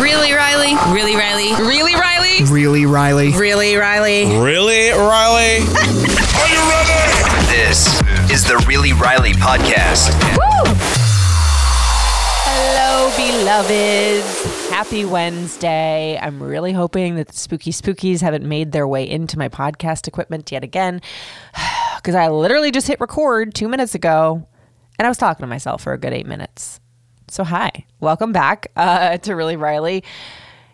Really, Riley? Really, Riley? Really, Riley? Really, Riley? Really, Riley? Really, Riley? Are you ready? This is the Really Riley podcast. Hello, beloveds. Happy Wednesday. I'm really hoping that the spooky spookies haven't made their way into my podcast equipment yet again. Because I literally just hit record two minutes ago and I was talking to myself for a good eight minutes. So, hi, welcome back uh, to Really Riley.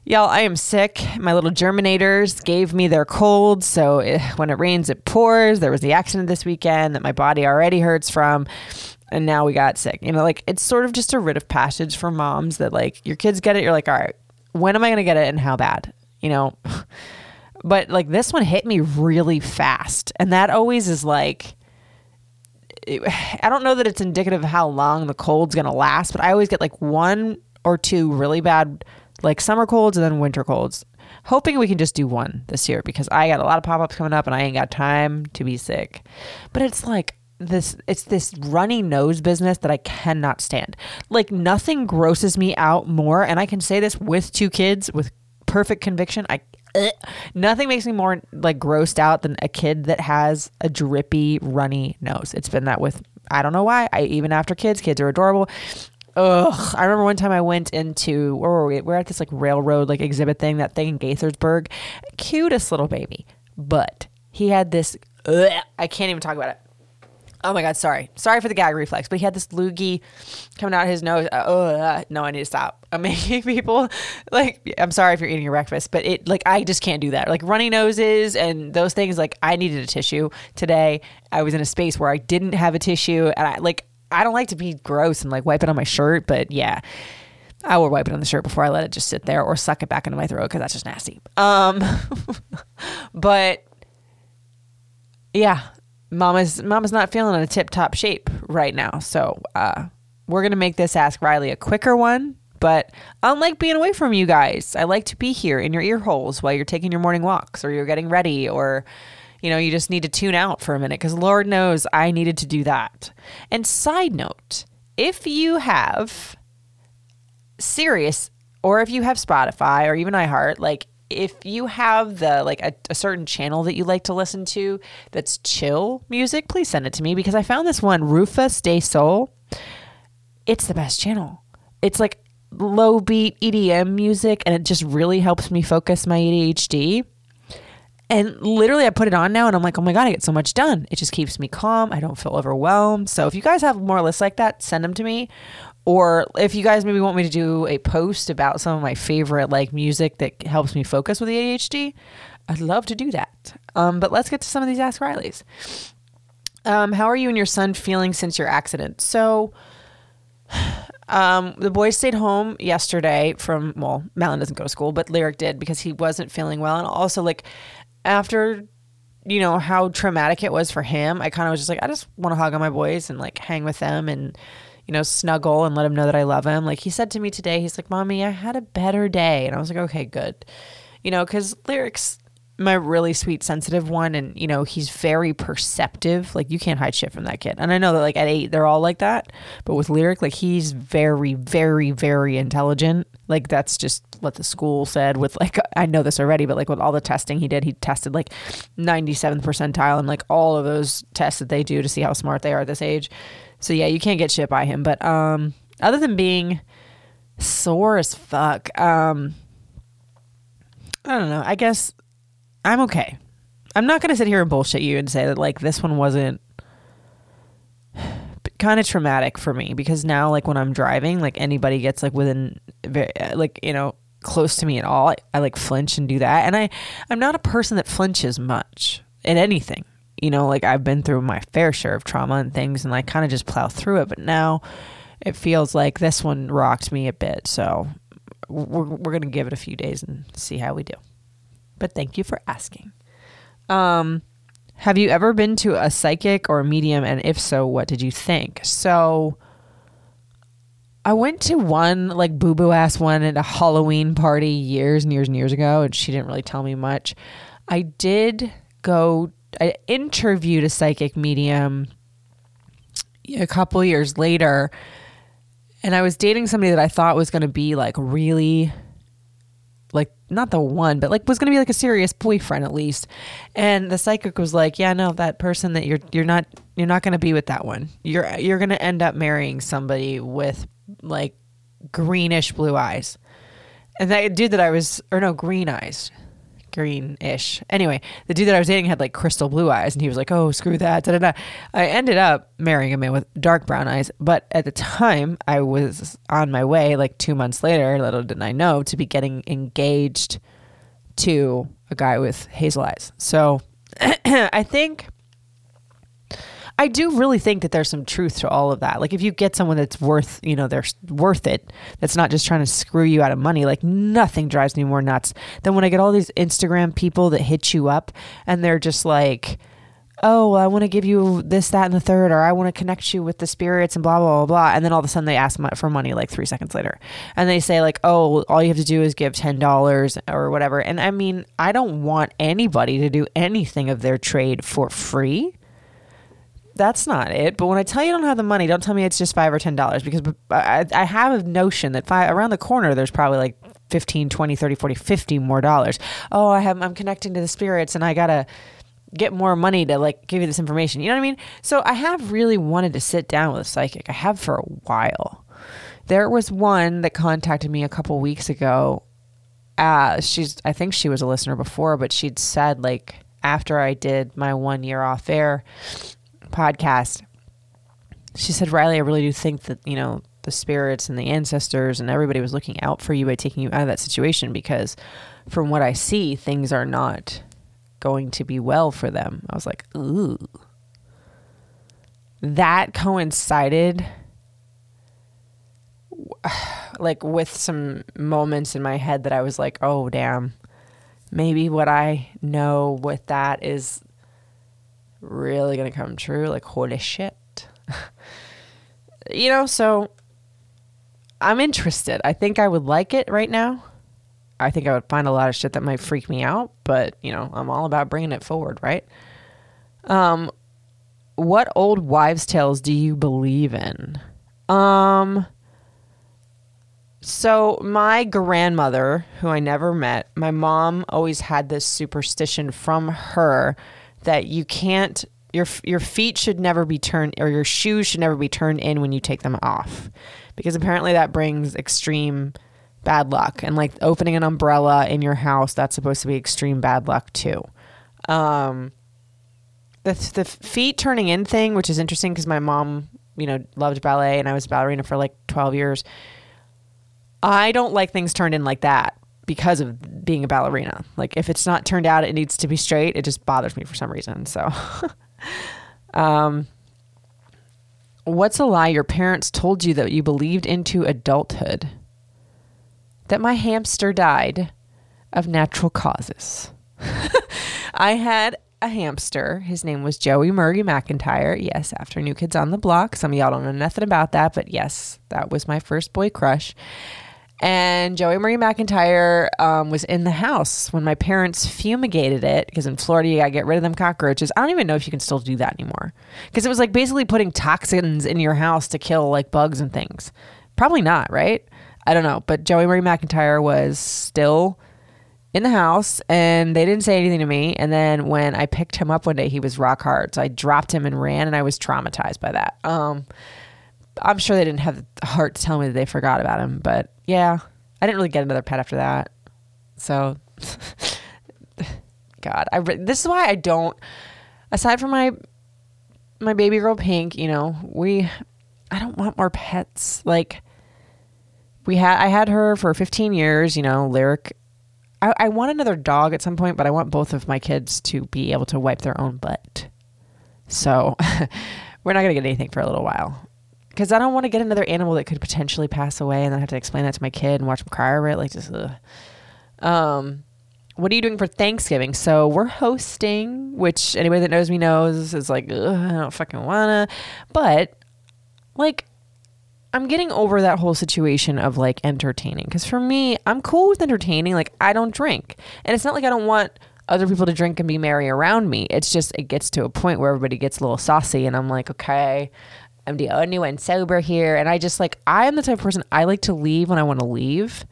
Y'all, I am sick. My little germinators gave me their cold. So eh, when it rains, it pours. There was the accident this weekend that my body already hurts from. And now we got sick. You know, like it's sort of just a rite of passage for moms that, like, your kids get it. You're like, all right, when am I going to get it and how bad? You know? But like this one hit me really fast. And that always is like, I don't know that it's indicative of how long the cold's going to last, but I always get like one or two really bad like summer colds and then winter colds. Hoping we can just do one this year because I got a lot of pop-ups coming up and I ain't got time to be sick. But it's like this it's this runny nose business that I cannot stand. Like nothing grosses me out more and I can say this with two kids with perfect conviction. I Ugh. Nothing makes me more like grossed out than a kid that has a drippy, runny nose. It's been that with I don't know why. I even after kids, kids are adorable. Ugh. I remember one time I went into where were we? We're at this like railroad like exhibit thing, that thing in Gaithersburg. Cutest little baby. But he had this ugh, I can't even talk about it. Oh my god, sorry. Sorry for the gag reflex, but he had this loogie coming out of his nose. Uh, uh, no, I need to stop. I'm making people like I'm sorry if you're eating your breakfast, but it like I just can't do that. Like runny noses and those things like I needed a tissue today. I was in a space where I didn't have a tissue and I like I don't like to be gross and like wipe it on my shirt, but yeah. I will wipe it on the shirt before I let it just sit there or suck it back into my throat because that's just nasty. Um, but yeah, mama's mama's not feeling in a tip top shape right now. So uh, we're gonna make this Ask Riley a quicker one. But unlike being away from you guys, I like to be here in your ear holes while you're taking your morning walks or you're getting ready or you know, you just need to tune out for a minute because Lord knows I needed to do that. And side note, if you have Sirius or if you have Spotify or even iHeart, like if you have the like a, a, certain channel that you like to listen to that's chill music, please send it to me because I found this one, Rufus Du Sol. It's the best channel. It's like low beat EDM music and it just really helps me focus my ADHD. And literally, I put it on now and I'm like, oh my God, I get so much done. It just keeps me calm. I don't feel overwhelmed. So if you guys have more lists like that, send them to me. Or if you guys maybe want me to do a post about some of my favorite like music that helps me focus with the ADHD, I'd love to do that. Um, but let's get to some of these Ask Rileys. Um, how are you and your son feeling since your accident? So, um, the boys stayed home yesterday from, well, Malin doesn't go to school, but Lyric did because he wasn't feeling well. And also, like, after, you know, how traumatic it was for him, I kind of was just like, I just want to hug on my boys and like hang with them and, you know, snuggle and let him know that I love him. Like he said to me today, he's like, Mommy, I had a better day. And I was like, okay, good. You know, because Lyric's my really sweet, sensitive one. And, you know, he's very perceptive. Like you can't hide shit from that kid. And I know that like at eight, they're all like that. But with Lyric, like he's very, very, very intelligent. Like that's just what the school said with like, I know this already, but like with all the testing he did, he tested like 97th percentile and like all of those tests that they do to see how smart they are at this age. So yeah, you can't get shit by him. But um, other than being sore as fuck, um, I don't know. I guess I'm okay. I'm not gonna sit here and bullshit you and say that like this one wasn't kind of traumatic for me because now like when I'm driving, like anybody gets like within like you know close to me at all, I, I like flinch and do that. And I I'm not a person that flinches much in anything you know, like I've been through my fair share of trauma and things and I kind of just plow through it. But now it feels like this one rocked me a bit. So we're we're gonna give it a few days and see how we do. But thank you for asking. Um, have you ever been to a psychic or a medium, and if so, what did you think? So. I went to one like boo boo ass one at a Halloween party years and years and years ago, and she didn't really tell me much. I did go, I interviewed a psychic medium a couple years later, and I was dating somebody that I thought was going to be like really like not the one, but like was going to be like a serious boyfriend at least. And the psychic was like, "Yeah, no, that person that you're you're not you're not going to be with that one. You're you're going to end up marrying somebody with like greenish blue eyes." And that dude that I was or no, green eyes. Green-ish. Anyway, the dude that I was dating had like crystal blue eyes, and he was like, "Oh, screw that." Da, da, da. I ended up marrying a man with dark brown eyes, but at the time, I was on my way, like two months later. Little did I know to be getting engaged to a guy with hazel eyes. So, I think I do really think that there's some truth to all of that. Like if you get someone that's worth, you know, they're worth it, that's not just trying to screw you out of money, like nothing drives me more nuts than when I get all these Instagram people that hit you up and they're just like, oh, well, I want to give you this, that, and the third, or I want to connect you with the spirits and blah, blah, blah, blah. And then all of a sudden they ask for money like three seconds later. And they say, like, oh, all you have to do is give $10 or whatever. And I mean, I don't want anybody to do anything of their trade for free that's not it. But when I tell you I don't have the money, don't tell me it's just five or ten dollars because I, I have a notion that five around the corner there's probably like 15, 20, 30, 40, 50 more dollars. Oh, I have I'm connecting to the spirits and I gotta get more money to like give you this information. You know what I mean? So I have really wanted to sit down with a psychic. I have for a while. There was one that contacted me a couple weeks ago. Uh, she's I think she was a listener before, but she'd said like after I did my one year off air podcast, she said, Riley, I really do think that, you know, the spirits and the ancestors and everybody was looking out for you by taking you out of that situation because from what I see, things are not going to be well for them. I was like, ooh. That coincided like with some moments in my head that I was like, oh damn. Maybe what I know with that is really gonna come true. Like, holy shit. you know, so I'm interested. I think I would like it right now. I think I would find a lot of shit that might freak me out, but you know, I'm all about bringing it forward, right? Um, what old wives' tales do you believe in? Um, so my grandmother, who I never met, my mom always had this superstition from her that you can't your your feet should never be turned or your shoes should never be turned in when you take them off. Because apparently that brings extreme bad luck. And like opening an umbrella in your house that's supposed to be extreme bad luck too. Um the the feet turning in thing which is interesting because my mom you know loved ballet and I was ballerina for like 12 years. I don't like things turned in like that because of being a ballerina. Like if it's not turned out, it needs to be straight. It just bothers me for some reason. So, um, what's a lie your parents told you that you believed into adulthood? That my hamster died of natural causes. I had a hamster. His name was Joey Mulrey McIntyre. Yes, after New Kids on the Block. Some of y'all don't know nothing about that, but yes, that was my first boy crush. And Joey Mulrey McIntyre um, was in the house when my parents fumigated it because in Florida you gotta get rid of them cockroaches. I don't even know if you can still do that anymore because it was like basically putting toxins in your house to kill like bugs and things. Probably not, right? I don't know. But Joey Mulrey McIntyre was still in the house and they didn't say anything to me. And then when I picked him up one day, he was rock hard. So I dropped him and ran and I was traumatized by that. Um, I'm sure they didn't have the heart to tell me that they forgot about him, but yeah, I didn't really get another pet after that. So, God, I re- this is why I don't. Aside from my my baby girl Pink, you know, we I don't want more pets. Like we had, I had her for 15 years. You know, lyric. I, I want another dog at some point, but I want both of my kids to be able to wipe their own butt. So we're not gonna get anything for a little while because I don't want to get another animal that could potentially pass away and then have to explain that to my kid and watch him cry over it. Like just, ugh. um, what are you doing for Thanksgiving? So we're hosting, which anybody that knows me knows is like, I don't fucking wanna. But like, I'm getting over that whole situation of like entertaining. Because for me, I'm cool with entertaining. Like, I don't drink, and it's not like I don't want other people to drink and be merry around me. It's just it gets to a point where everybody gets a little saucy, and I'm like, okay, I'm the only one sober here, and I just like I am the type of person I like to leave when I want to leave,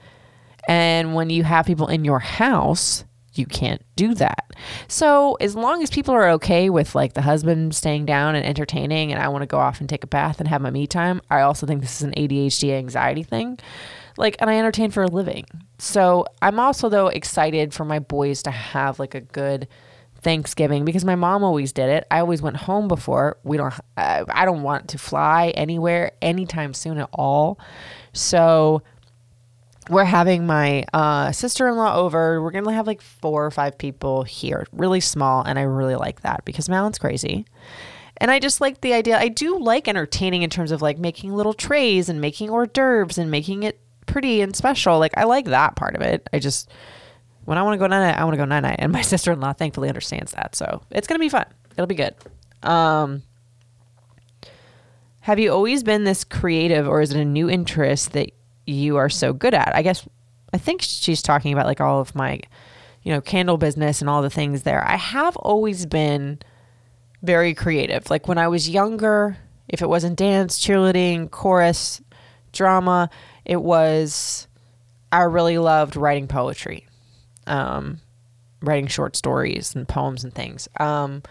and when you have people in your house, you can't do that. So as long as people are okay with like the husband staying down and entertaining, and I want to go off and take a bath and have my me time, I also think this is an ADHD anxiety thing. Like, and I entertain for a living. So I'm also though excited for my boys to have like a good Thanksgiving because my mom always did it. I always went home before. We don't. Uh, I don't want to fly anywhere anytime soon at all. So we're having my uh, sister-in-law over. We're gonna have like four or five people here, really small, and I really like that because Malin's crazy. And I just like the idea. I do like entertaining in terms of like making little trays and making hors d'oeuvres and making it pretty and special. Like I like that part of it. I just when I want to go night night, I want to go night night, and my sister in law thankfully understands that. So it's gonna be fun. It'll be good. Um, have you always been this creative, or is it a new interest that you are so good at? I guess I think she's talking about like all of my, you know, candle business and all the things there. I have always been very creative. Like when I was younger, if it wasn't dance, cheerleading, chorus, drama, it was I really loved writing poetry, um, writing short stories and poems and things. Um,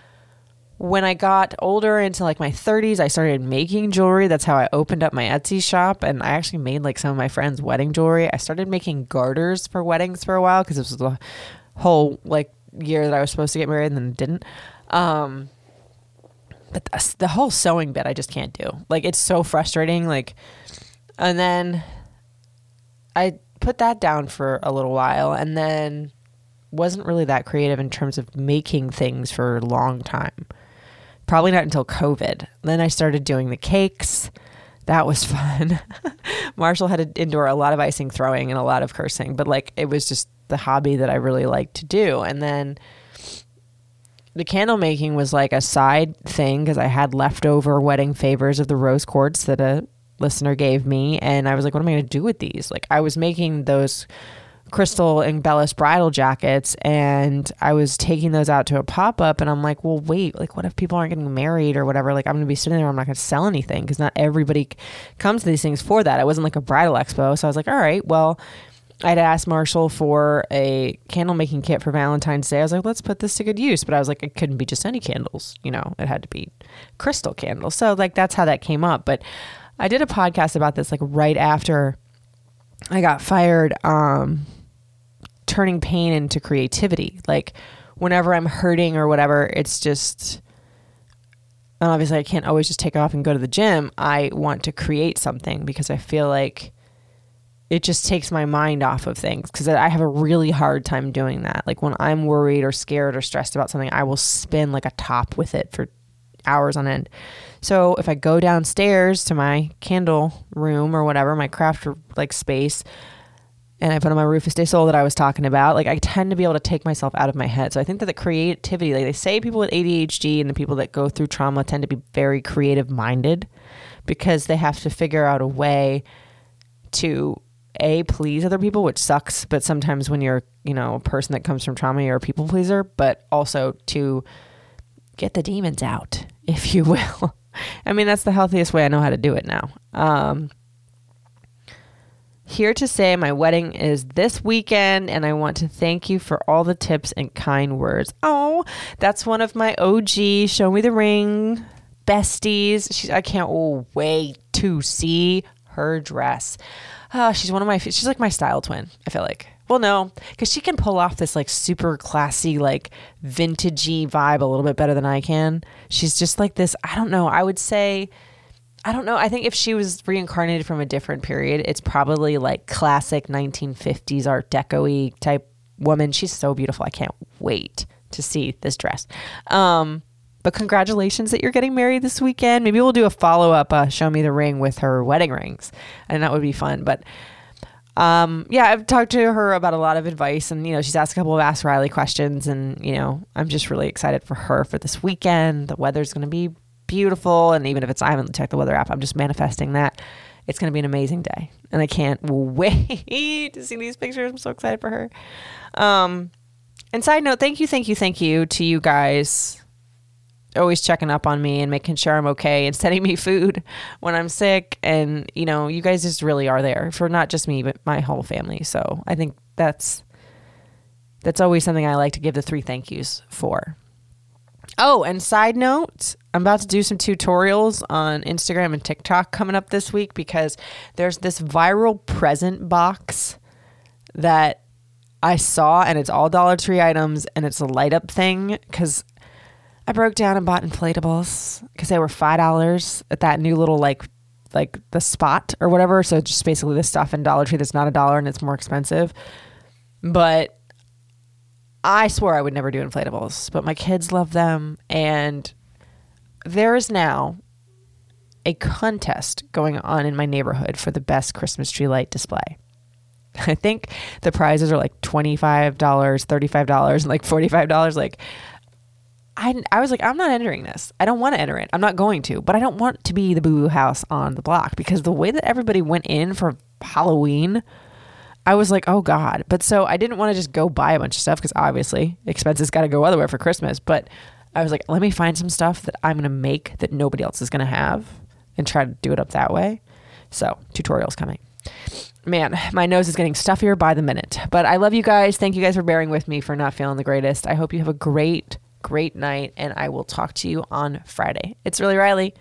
when I got older into like my 30s, I started making jewelry. That's how I opened up my Etsy shop, and I actually made like some of my friends' wedding jewelry. I started making garters for weddings for a while because this was the whole like year that I was supposed to get married and then didn't. Um, but the, the whole sewing bit, I just can't do. Like it's so frustrating. Like, and then I put that down for a little while, and then wasn't really that creative in terms of making things for a long time. Probably not until COVID. Then I started doing the cakes. That was fun. Marshall had to endure a lot of icing throwing and a lot of cursing, but like it was just the hobby that I really liked to do. And then the candle making was like a side thing because I had leftover wedding favors of the rose quartz that a listener gave me. And I was like, what am I going to do with these? Like, I was making those crystal embellished bridal jackets and I was taking those out to a pop up and I'm like, well, wait, like what if people aren't getting married or whatever? Like I'm going to be sitting there, I'm not going to sell anything because not everybody comes to these things for that. It wasn't like a bridal expo. So I was like, all right, well, I'd asked Marshall for a candle making kit for Valentine's Day. I was like, let's put this to good use. But I was like, it couldn't be just any candles, you know, it had to be crystal candles. So like that's how that came up. But I did a podcast about this like right after I got fired. Um, turning pain into creativity. Like whenever I'm hurting or whatever, it's just and obviously I can't always just take off and go to the gym. I want to create something because I feel like it just takes my mind off of things because I have a really hard time doing that. Like when I'm worried or scared or stressed about something, I will spin like a top with it for hours on end. So if I go downstairs to my candle room or whatever, my craft like space, and I put on my Rufus Du Sol that I was talking about, like I tend to be able to take myself out of my head. So I think that the creativity, like they say people with ADHD and the people that go through trauma tend to be very creative minded because they have to figure out a way to a please other people, which sucks, but sometimes when you're, you know, a person that comes from trauma, you're a people pleaser, but also to get the demons out, if you will. I mean, that's the healthiest way I know how to do it now. Um, here to say my wedding is this weekend, and I want to thank you for all the tips and kind words. Oh, that's one of my OG Show Me the Ring besties. She's, I can't wait to see her dress. Oh, she's one of my, she's like my style twin, I feel like. Well, no, because she can pull off this like super classy, like vintagey vibe a little bit better than I can. She's just like this, I don't know, I would say I don't know. I think if she was reincarnated from a different period, it's probably like classic 1950s Art Deco type woman. She's so beautiful. I can't wait to see this dress. Um, but congratulations that you're getting married this weekend. Maybe we'll do a follow up, uh, show me the ring with her wedding rings, and that would be fun. But um, yeah, I've talked to her about a lot of advice, and you know, she's asked a couple of Ask Riley questions, and you know, I'm just really excited for her for this weekend. The weather's going to be beautiful, and even if it's I haven't checked the weather app, I'm just manifesting that it's going to be an amazing day, and I can't wait to see these pictures. I'm so excited for her. Um, and side note, thank you, thank you, thank you to you guys always checking up on me and making sure I'm okay and sending me food when I'm sick. And, you know, you guys just really are there for not just me, but my whole family. So I think that's that's always something I like to give the three thank yous for. Oh, and side note, I'm about to do some tutorials on Instagram and TikTok coming up this week because there's this viral present box that I saw and it's all Dollar Tree items and it's a light up thing because I broke down and bought inflatables because they were five dollars at that new little like like the spot or whatever. So just basically the stuff in Dollar Tree that's not a dollar and it's more expensive. But I swore I would never do inflatables, but my kids love them and there is now a contest going on in my neighborhood for the best Christmas tree light display. I think the prizes are like $25, $35, and like $45. Like, I, I was like, I'm not entering this. I don't want to enter it. I'm not going to, but I don't want to be the boo boo house on the block because the way that everybody went in for Halloween, I was like, oh God. But so I didn't want to just go buy a bunch of stuff because obviously expenses got to go otherwhere for Christmas. But I was like, let me find some stuff that I'm going to make that nobody else is going to have and try to do it up that way. So, tutorials coming. Man, my nose is getting stuffier by the minute. But I love you guys. Thank you guys for bearing with me for not feeling the greatest. I hope you have a great, great night, and I will talk to you on Friday. It's really Riley.